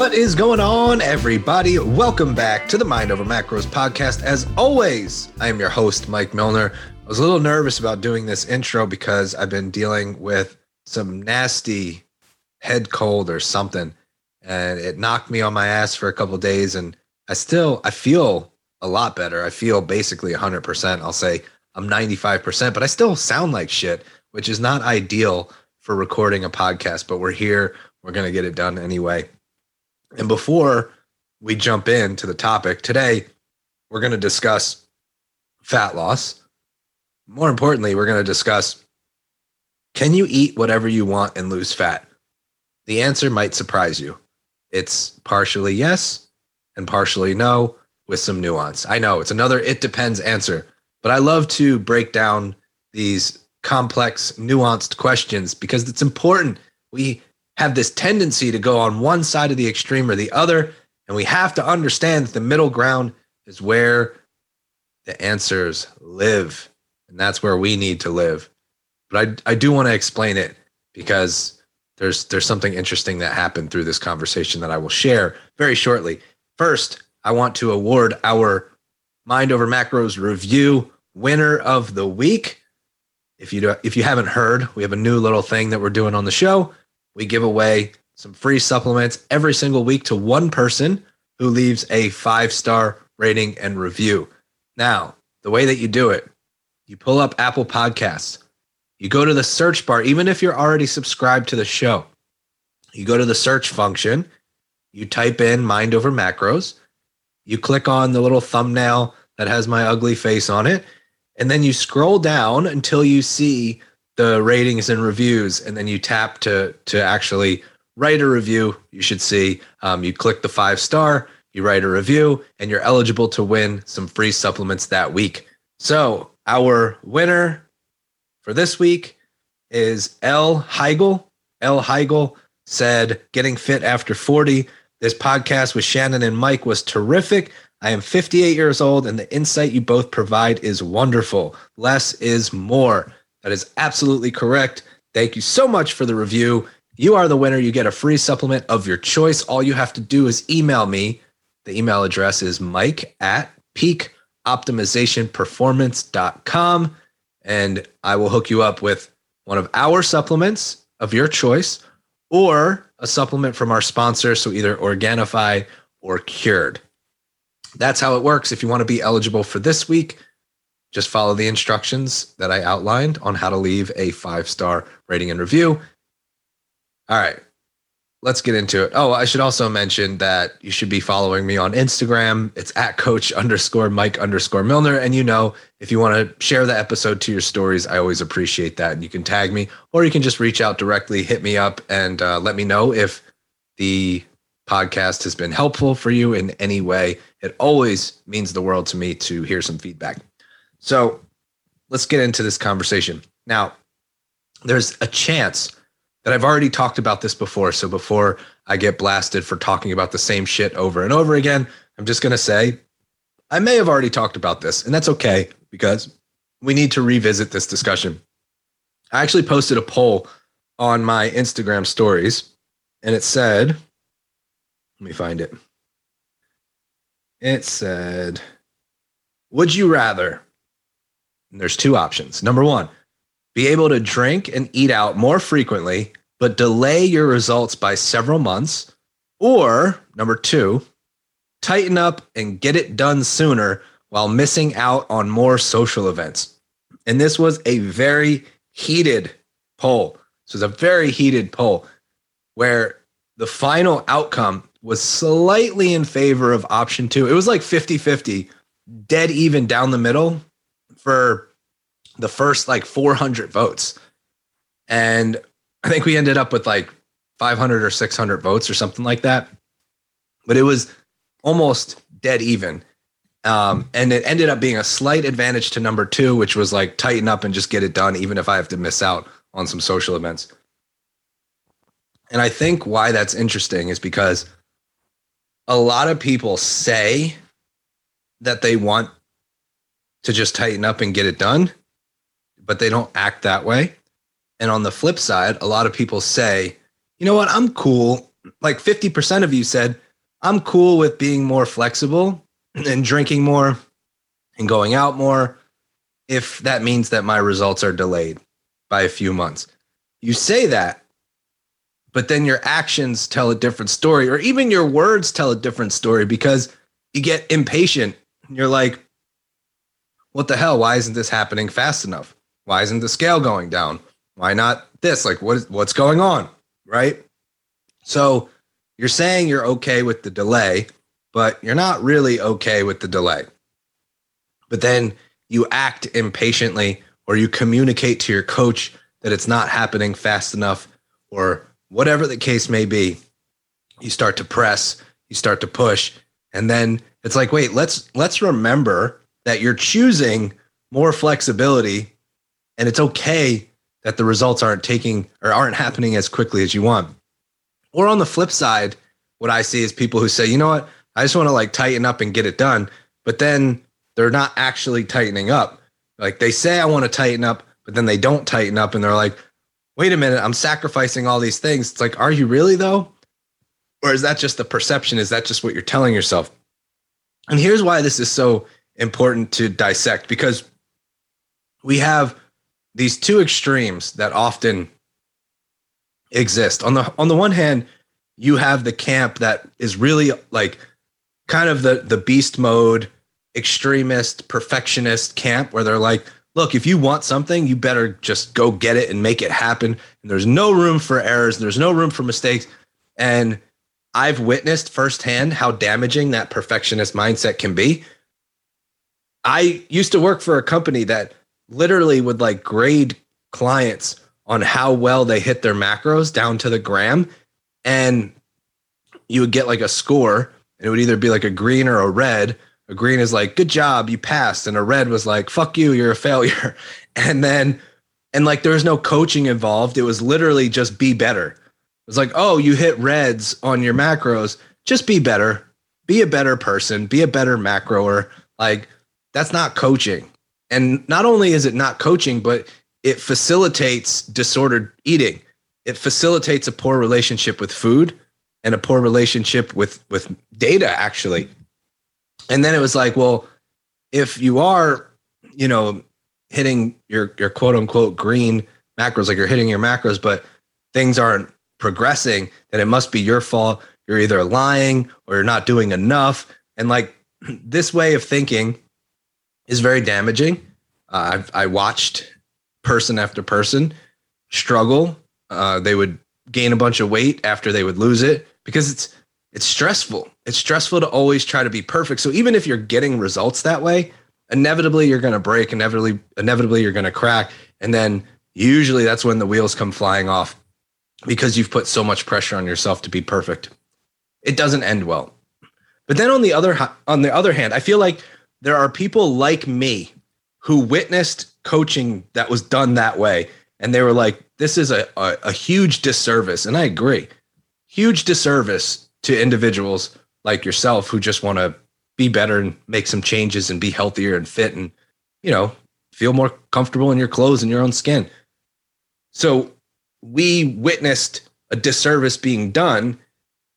What is going on, everybody? Welcome back to the Mind Over Macros podcast. As always, I am your host, Mike Milner. I was a little nervous about doing this intro because I've been dealing with some nasty head cold or something, and it knocked me on my ass for a couple days. And I still, I feel a lot better. I feel basically 100%. I'll say I'm 95%, but I still sound like shit, which is not ideal for recording a podcast. But we're here. We're to get it done anyway. And before we jump into the topic today, we're going to discuss fat loss. More importantly, we're going to discuss can you eat whatever you want and lose fat? The answer might surprise you. It's partially yes and partially no with some nuance. I know it's another it depends answer, but I love to break down these complex, nuanced questions because it's important. We have this tendency to go on one side of the extreme or the other. And we have to understand that the middle ground is where the answers live. And that's where we need to live. But I, I do want to explain it because there's there's something interesting that happened through this conversation that I will share very shortly. First, I want to award our Mind Over Macros review winner of the week. If you do, if you haven't heard, we have a new little thing that we're doing on the show we give away some free supplements every single week to one person who leaves a five star rating and review. Now, the way that you do it, you pull up Apple Podcasts, you go to the search bar, even if you're already subscribed to the show, you go to the search function, you type in mind over macros, you click on the little thumbnail that has my ugly face on it, and then you scroll down until you see the ratings and reviews, and then you tap to to actually write a review. You should see um, you click the five star, you write a review, and you're eligible to win some free supplements that week. So our winner for this week is L Heigl. L Heigl said, "Getting fit after 40." This podcast with Shannon and Mike was terrific. I am 58 years old, and the insight you both provide is wonderful. Less is more. That is absolutely correct. Thank you so much for the review. You are the winner. You get a free supplement of your choice. All you have to do is email me. The email address is mike at peakoptimizationperformance.com. And I will hook you up with one of our supplements of your choice or a supplement from our sponsor. So either Organifi or Cured. That's how it works. If you want to be eligible for this week, just follow the instructions that I outlined on how to leave a five star rating and review. All right, let's get into it. Oh, I should also mention that you should be following me on Instagram. It's at coach underscore Mike underscore Milner. And you know, if you want to share the episode to your stories, I always appreciate that. And you can tag me or you can just reach out directly, hit me up, and uh, let me know if the podcast has been helpful for you in any way. It always means the world to me to hear some feedback. So let's get into this conversation. Now, there's a chance that I've already talked about this before. So before I get blasted for talking about the same shit over and over again, I'm just going to say I may have already talked about this, and that's okay because we need to revisit this discussion. I actually posted a poll on my Instagram stories, and it said, let me find it. It said, Would you rather there's two options. Number one, be able to drink and eat out more frequently, but delay your results by several months. Or number two, tighten up and get it done sooner while missing out on more social events. And this was a very heated poll. This was a very heated poll where the final outcome was slightly in favor of option two. It was like 50 50, dead even down the middle for the first like 400 votes. And I think we ended up with like 500 or 600 votes or something like that. But it was almost dead even. Um, and it ended up being a slight advantage to number two, which was like tighten up and just get it done, even if I have to miss out on some social events. And I think why that's interesting is because a lot of people say that they want to just tighten up and get it done, but they don't act that way. And on the flip side, a lot of people say, you know what, I'm cool like 50% of you said, I'm cool with being more flexible and drinking more and going out more if that means that my results are delayed by a few months. You say that, but then your actions tell a different story, or even your words tell a different story because you get impatient. You're like, what the hell? Why isn't this happening fast enough? Why isn't the scale going down? Why not this? Like, what is, what's going on? Right. So you're saying you're okay with the delay, but you're not really okay with the delay. But then you act impatiently or you communicate to your coach that it's not happening fast enough or whatever the case may be. You start to press, you start to push, and then it's like, wait, let's let's remember that you're choosing more flexibility and it's okay that the results aren't taking or aren't happening as quickly as you want. Or on the flip side, what I see is people who say, you know what, I just want to like tighten up and get it done. But then they're not actually tightening up. Like they say, I want to tighten up, but then they don't tighten up and they're like, wait a minute, I'm sacrificing all these things. It's like, are you really though? Or is that just the perception? Is that just what you're telling yourself? And here's why this is so important to dissect because we have these two extremes that often exist. On the on the one hand, you have the camp that is really like kind of the the beast mode extremist perfectionist camp where they're like look if you want something you better just go get it and make it happen. And there's no room for errors there's no room for mistakes. And i've witnessed firsthand how damaging that perfectionist mindset can be i used to work for a company that literally would like grade clients on how well they hit their macros down to the gram. And you would get like a score and it would either be like a green or a red. A green is like good job you passed. And a red was like fuck you you're a failure. And then and like there was no coaching involved. It was literally just be better. It was like oh you hit reds on your macros. Just be better. Be a better person. Be a better macroer. Like that's not coaching. And not only is it not coaching but it facilitates disordered eating. It facilitates a poor relationship with food and a poor relationship with with data actually. And then it was like well if you are you know hitting your your quote unquote green macros like you're hitting your macros but things aren't progressing then it must be your fault. You're either lying or you're not doing enough. And like this way of thinking is very damaging uh, I've, i watched person after person struggle uh, they would gain a bunch of weight after they would lose it because it's it's stressful. It's stressful to always try to be perfect. So even if you're getting results that way, inevitably you're going to break, inevitably inevitably you're going to crack, and then usually that's when the wheels come flying off because you've put so much pressure on yourself to be perfect. It doesn't end well. But then on the other on the other hand, I feel like there are people like me who witnessed coaching that was done that way and they were like this is a, a, a huge disservice and i agree. Huge disservice to individuals like yourself who just want to be better and make some changes and be healthier and fit and you know feel more comfortable in your clothes and your own skin. So we witnessed a disservice being done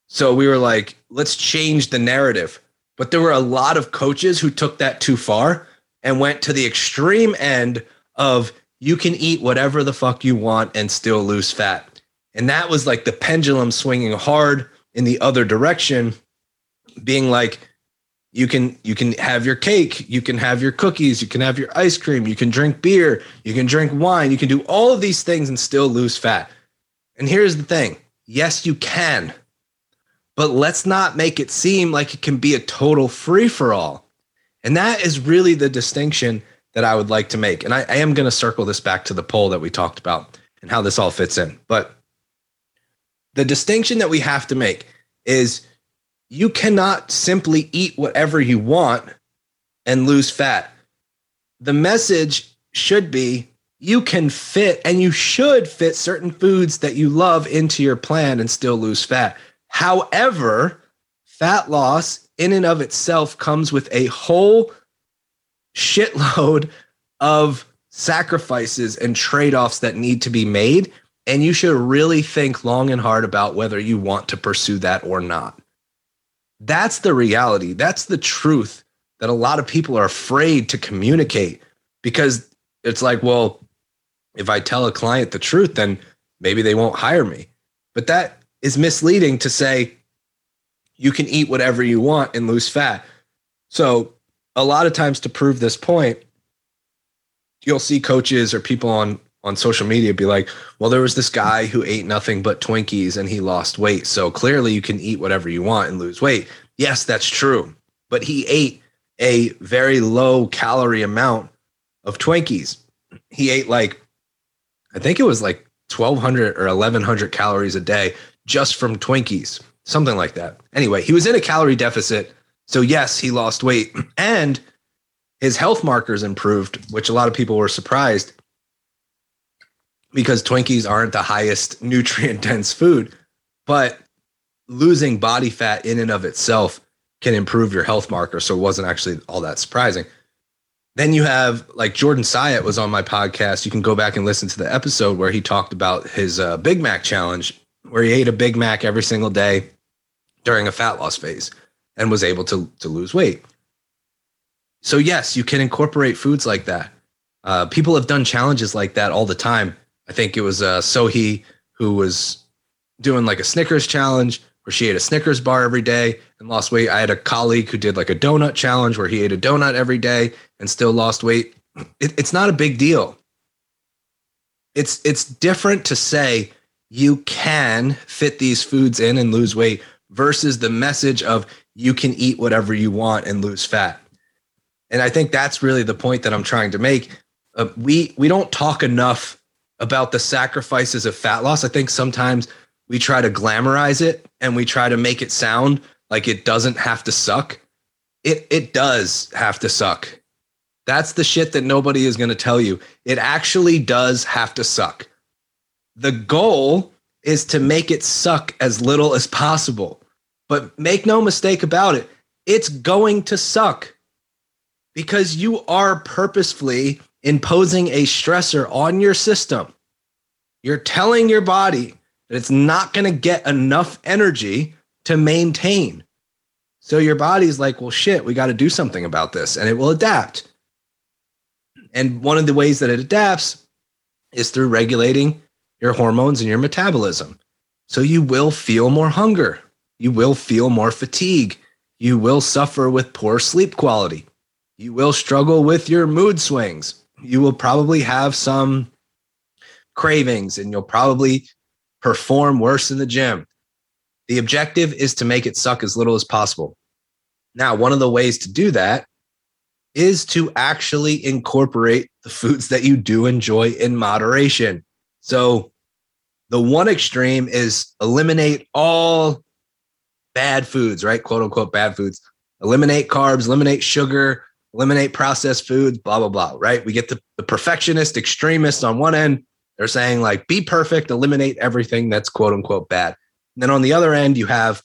so we were like let's change the narrative but there were a lot of coaches who took that too far and went to the extreme end of you can eat whatever the fuck you want and still lose fat. And that was like the pendulum swinging hard in the other direction, being like, you can you can have your cake, you can have your cookies, you can have your ice cream, you can drink beer, you can drink wine, you can do all of these things and still lose fat. And here's the thing. Yes, you can. But let's not make it seem like it can be a total free for all. And that is really the distinction that I would like to make. And I, I am going to circle this back to the poll that we talked about and how this all fits in. But the distinction that we have to make is you cannot simply eat whatever you want and lose fat. The message should be you can fit and you should fit certain foods that you love into your plan and still lose fat. However, fat loss in and of itself comes with a whole shitload of sacrifices and trade offs that need to be made. And you should really think long and hard about whether you want to pursue that or not. That's the reality. That's the truth that a lot of people are afraid to communicate because it's like, well, if I tell a client the truth, then maybe they won't hire me. But that is misleading to say you can eat whatever you want and lose fat. So, a lot of times to prove this point, you'll see coaches or people on on social media be like, well, there was this guy who ate nothing but Twinkies and he lost weight. So clearly you can eat whatever you want and lose weight. Yes, that's true. But he ate a very low calorie amount of Twinkies. He ate like, I think it was like 1200 or 1100 calories a day just from Twinkies, something like that. Anyway, he was in a calorie deficit. So, yes, he lost weight and his health markers improved, which a lot of people were surprised because Twinkies aren't the highest nutrient dense food, but losing body fat in and of itself can improve your health marker. So it wasn't actually all that surprising. Then you have like Jordan Syatt was on my podcast. You can go back and listen to the episode where he talked about his uh, Big Mac challenge, where he ate a Big Mac every single day during a fat loss phase and was able to, to lose weight. So, yes, you can incorporate foods like that. Uh, people have done challenges like that all the time I think it was uh, Sohee who was doing like a Snickers challenge where she ate a Snickers bar every day and lost weight. I had a colleague who did like a donut challenge where he ate a donut every day and still lost weight. It, it's not a big deal. It's it's different to say you can fit these foods in and lose weight versus the message of you can eat whatever you want and lose fat. And I think that's really the point that I'm trying to make. Uh, we we don't talk enough about the sacrifices of fat loss. I think sometimes we try to glamorize it and we try to make it sound like it doesn't have to suck. It it does have to suck. That's the shit that nobody is going to tell you. It actually does have to suck. The goal is to make it suck as little as possible. But make no mistake about it, it's going to suck because you are purposefully imposing a stressor on your system. You're telling your body that it's not going to get enough energy to maintain. So your body's like, well, shit, we got to do something about this, and it will adapt. And one of the ways that it adapts is through regulating your hormones and your metabolism. So you will feel more hunger. You will feel more fatigue. You will suffer with poor sleep quality. You will struggle with your mood swings you will probably have some cravings and you'll probably perform worse in the gym. The objective is to make it suck as little as possible. Now, one of the ways to do that is to actually incorporate the foods that you do enjoy in moderation. So, the one extreme is eliminate all bad foods, right? Quote unquote bad foods. Eliminate carbs, eliminate sugar, eliminate processed foods, blah, blah, blah, right? We get the, the perfectionist extremists on one end. They're saying, like, be perfect, eliminate everything that's quote unquote bad. And then on the other end, you have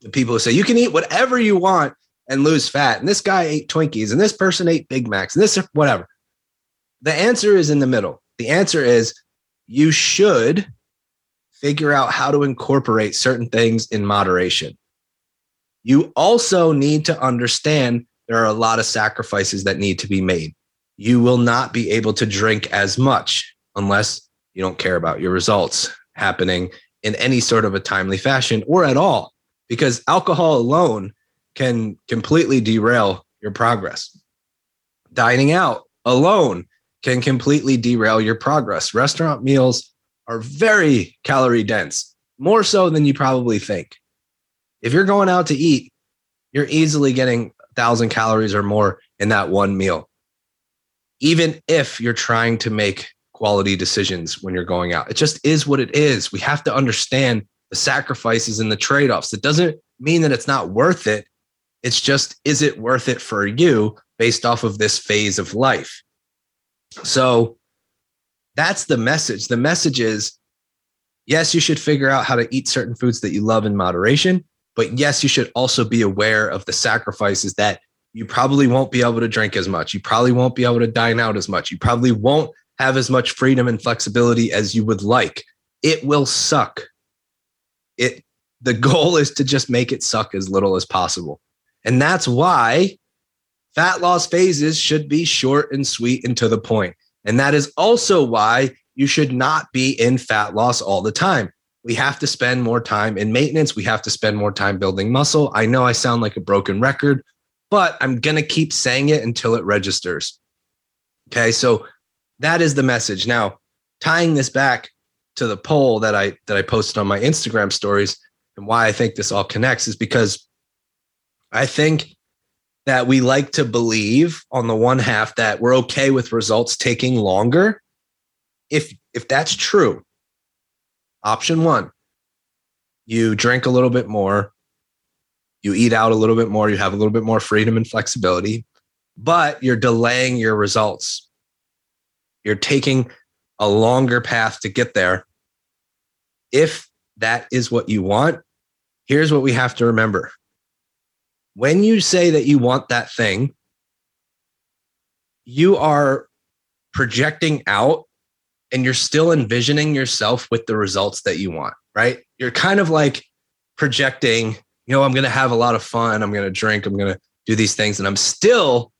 the people who say, you can eat whatever you want and lose fat. And this guy ate Twinkies and this person ate Big Macs and this, whatever. The answer is in the middle. The answer is you should figure out how to incorporate certain things in moderation. You also need to understand there are a lot of sacrifices that need to be made. You will not be able to drink as much unless you don't care about your results happening in any sort of a timely fashion or at all, because alcohol alone can completely derail your progress. Dining out alone can completely derail your progress. Restaurant meals are very calorie dense, more so than you probably think. If you're going out to eat, you're easily getting thousand calories or more in that one meal. Even if you're trying to make quality decisions when you're going out, it just is what it is. We have to understand the sacrifices and the trade offs. It doesn't mean that it's not worth it. It's just, is it worth it for you based off of this phase of life? So that's the message. The message is yes, you should figure out how to eat certain foods that you love in moderation. But yes, you should also be aware of the sacrifices that you probably won't be able to drink as much. You probably won't be able to dine out as much. You probably won't have as much freedom and flexibility as you would like it will suck. It the goal is to just make it suck as little as possible. And that's why fat loss phases should be short and sweet and to the point. And that is also why you should not be in fat loss all the time. We have to spend more time in maintenance. We have to spend more time building muscle. I know I sound like a broken record, but I'm going to keep saying it until it registers. Okay. So that is the message. Now, tying this back to the poll that I that I posted on my Instagram stories and why I think this all connects is because I think that we like to believe on the one half that we're okay with results taking longer. If if that's true, option 1, you drink a little bit more, you eat out a little bit more, you have a little bit more freedom and flexibility, but you're delaying your results. You're taking a longer path to get there. If that is what you want, here's what we have to remember. When you say that you want that thing, you are projecting out and you're still envisioning yourself with the results that you want, right? You're kind of like projecting, you know, I'm going to have a lot of fun. I'm going to drink. I'm going to do these things, and I'm still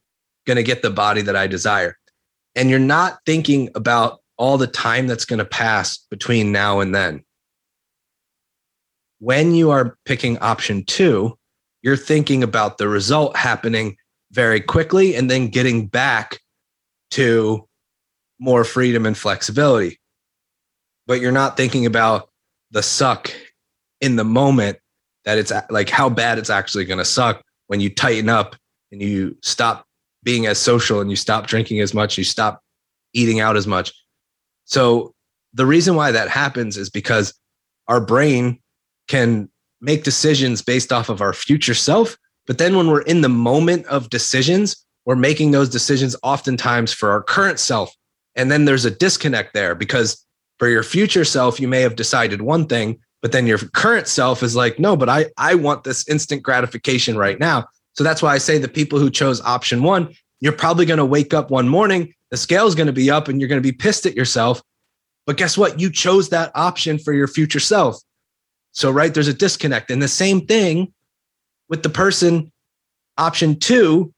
going to get the body that I desire. And you're not thinking about all the time that's going to pass between now and then. When you are picking option two, you're thinking about the result happening very quickly and then getting back to more freedom and flexibility. But you're not thinking about the suck in the moment that it's like how bad it's actually going to suck when you tighten up and you stop being as social and you stop drinking as much, you stop eating out as much. So the reason why that happens is because our brain can make decisions based off of our future self. But then when we're in the moment of decisions, we're making those decisions oftentimes for our current self. And then there's a disconnect there because for your future self, you may have decided one thing, but then your current self is like, no, but I, I want this instant gratification right now. So that's why I say the people who chose option one, you're probably going to wake up one morning the scale is going to be up and you're going to be pissed at yourself. But guess what? You chose that option for your future self. So, right, there's a disconnect. And the same thing with the person, option two,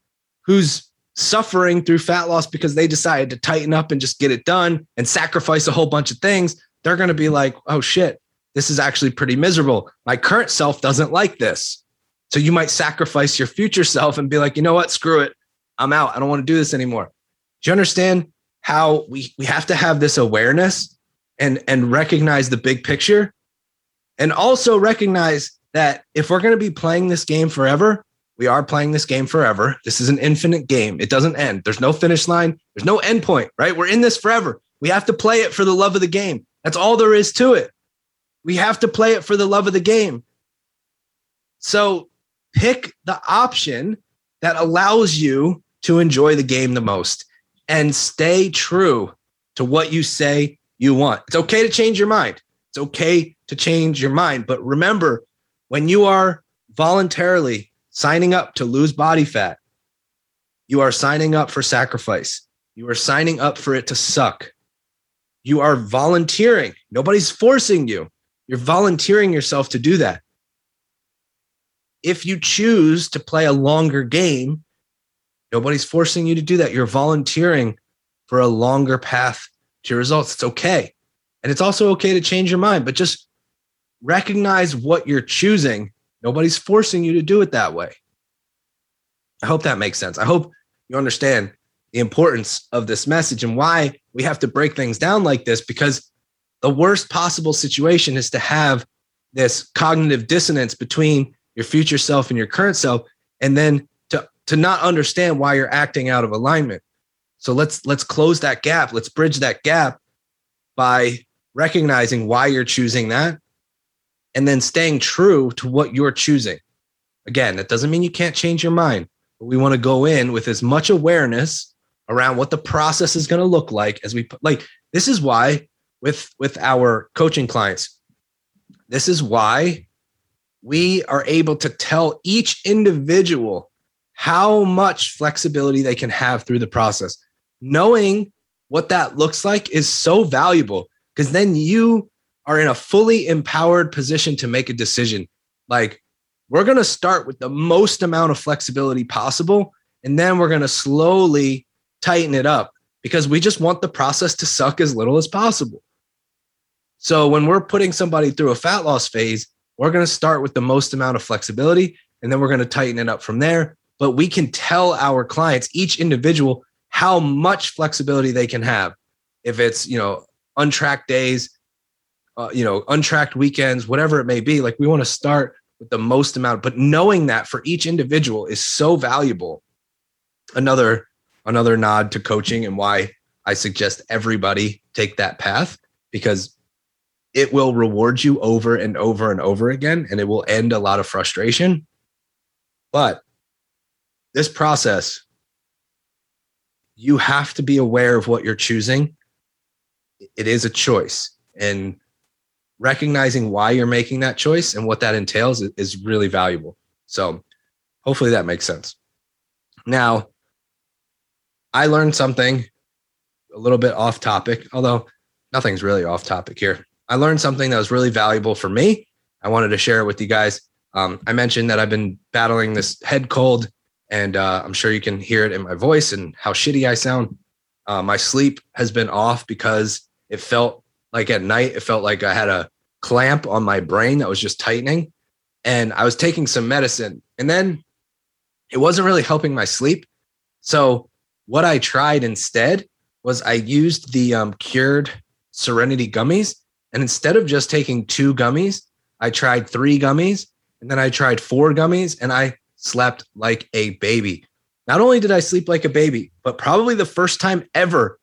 who's suffering through fat loss because they decided to tighten up and just get it done and sacrifice a whole bunch of things. They're going to be like, oh shit, this is actually pretty miserable. My current self doesn't like this. So you might sacrifice your future self and be like, you know what? Screw it. I'm out. I don't want to do this anymore. Do you understand how we, we have to have this awareness and, and recognize the big picture? And also recognize that if we're going to be playing this game forever, we are playing this game forever. This is an infinite game. It doesn't end. There's no finish line. There's no end point, right? We're in this forever. We have to play it for the love of the game. That's all there is to it. We have to play it for the love of the game. So pick the option that allows you to enjoy the game the most and stay true to what you say you want. It's okay to change your mind. It's okay to change your mind. But remember, when you are voluntarily signing up to lose body fat, you are signing up for sacrifice. You are signing up for it to suck. You are volunteering. Nobody's forcing you. You're volunteering yourself to do that. If you choose to play a longer game, Nobody's forcing you to do that. You're volunteering for a longer path to results. It's okay. And it's also okay to change your mind, but just recognize what you're choosing. Nobody's forcing you to do it that way. I hope that makes sense. I hope you understand the importance of this message and why we have to break things down like this because the worst possible situation is to have this cognitive dissonance between your future self and your current self and then to to not understand why you're acting out of alignment. So let's let's close that gap. Let's bridge that gap by recognizing why you're choosing that and then staying true to what you're choosing. Again, that doesn't mean you can't change your mind, but we want to go in with as much awareness around what the process is going to look like as we like this is why with with our coaching clients this is why we are able to tell each individual how much flexibility they can have through the process. Knowing what that looks like is so valuable because then you are in a fully empowered position to make a decision. Like, we're going to start with the most amount of flexibility possible, and then we're going to slowly tighten it up because we just want the process to suck as little as possible. So, when we're putting somebody through a fat loss phase, we're going to start with the most amount of flexibility, and then we're going to tighten it up from there. But we can tell our clients, each individual, how much flexibility they can have. If it's, you know, untracked days, uh, you know, untracked weekends, whatever it may be. Like we want to start with the most amount, but knowing that for each individual is so valuable. Another another nod to coaching and why I suggest everybody take that path because it will reward you over and over and over again and it will end a lot of frustration. But this process you have to be aware of what you're choosing. It is a choice and recognizing why you're making that choice and what that entails is really valuable. So hopefully that makes sense. Now, I learned something a little bit off topic, although nothing's really off topic here. I learned something that was really valuable for me. I wanted to share it with you guys. Um, I mentioned that I've been battling this head cold, and uh, I'm sure you can hear it in my voice and how shitty I sound. Uh, my sleep has been off because it felt like at night, it felt like I had a clamp on my brain that was just tightening. And I was taking some medicine and then it wasn't really helping my sleep. So what I tried instead was I used the um, cured Serenity gummies. And instead of just taking two gummies, I tried three gummies and then I tried four gummies and I slept like a baby. Not only did I sleep like a baby, but probably the first time ever,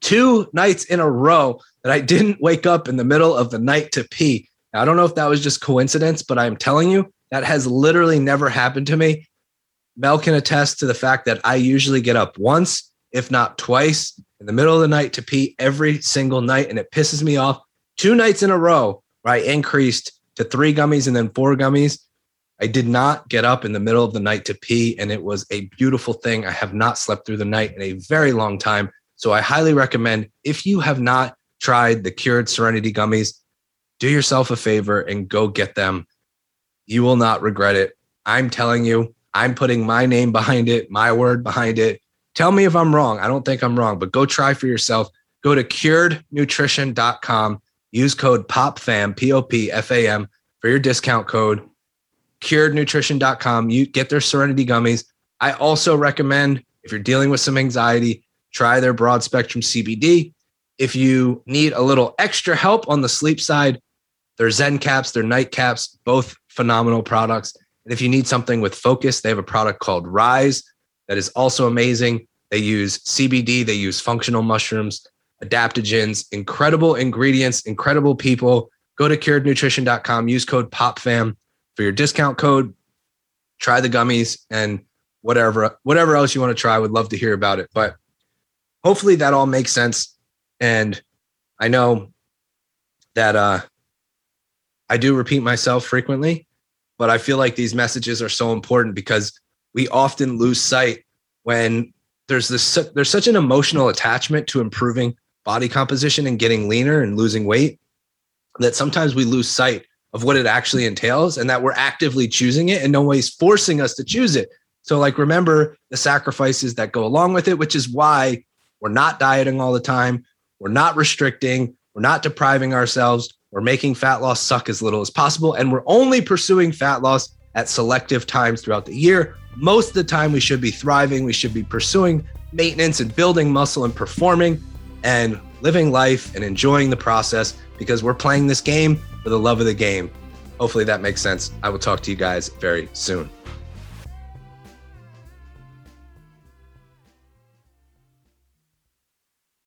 two nights in a row, that I didn't wake up in the middle of the night to pee. Now, I don't know if that was just coincidence, but I'm telling you, that has literally never happened to me. Mel can attest to the fact that I usually get up once, if not twice, in the middle of the night to pee every single night. And it pisses me off. Two nights in a row where I increased to three gummies and then four gummies. I did not get up in the middle of the night to pee, and it was a beautiful thing. I have not slept through the night in a very long time. So I highly recommend if you have not tried the cured Serenity gummies, do yourself a favor and go get them. You will not regret it. I'm telling you, I'm putting my name behind it, my word behind it. Tell me if I'm wrong. I don't think I'm wrong, but go try for yourself. Go to curednutrition.com. Use code POPFAM, P O P F A M, for your discount code. Curednutrition.com. You get their Serenity gummies. I also recommend if you're dealing with some anxiety, try their broad spectrum CBD. If you need a little extra help on the sleep side, their Zen caps, their night caps, both phenomenal products. And if you need something with focus, they have a product called Rise that is also amazing. They use CBD, they use functional mushrooms, adaptogens, incredible ingredients, incredible people. Go to curednutrition.com, use code POPFAM for your discount code. Try the gummies and whatever whatever else you want to try. Would love to hear about it. But hopefully that all makes sense. And I know that uh, I do repeat myself frequently, but I feel like these messages are so important because we often lose sight when there's this there's such an emotional attachment to improving body composition and getting leaner and losing weight that sometimes we lose sight of what it actually entails and that we're actively choosing it and no way's forcing us to choose it. So like remember the sacrifices that go along with it, which is why we're not dieting all the time. We're not restricting, we're not depriving ourselves, we're making fat loss suck as little as possible, and we're only pursuing fat loss at selective times throughout the year. Most of the time, we should be thriving, we should be pursuing maintenance and building muscle and performing and living life and enjoying the process because we're playing this game for the love of the game. Hopefully that makes sense. I will talk to you guys very soon.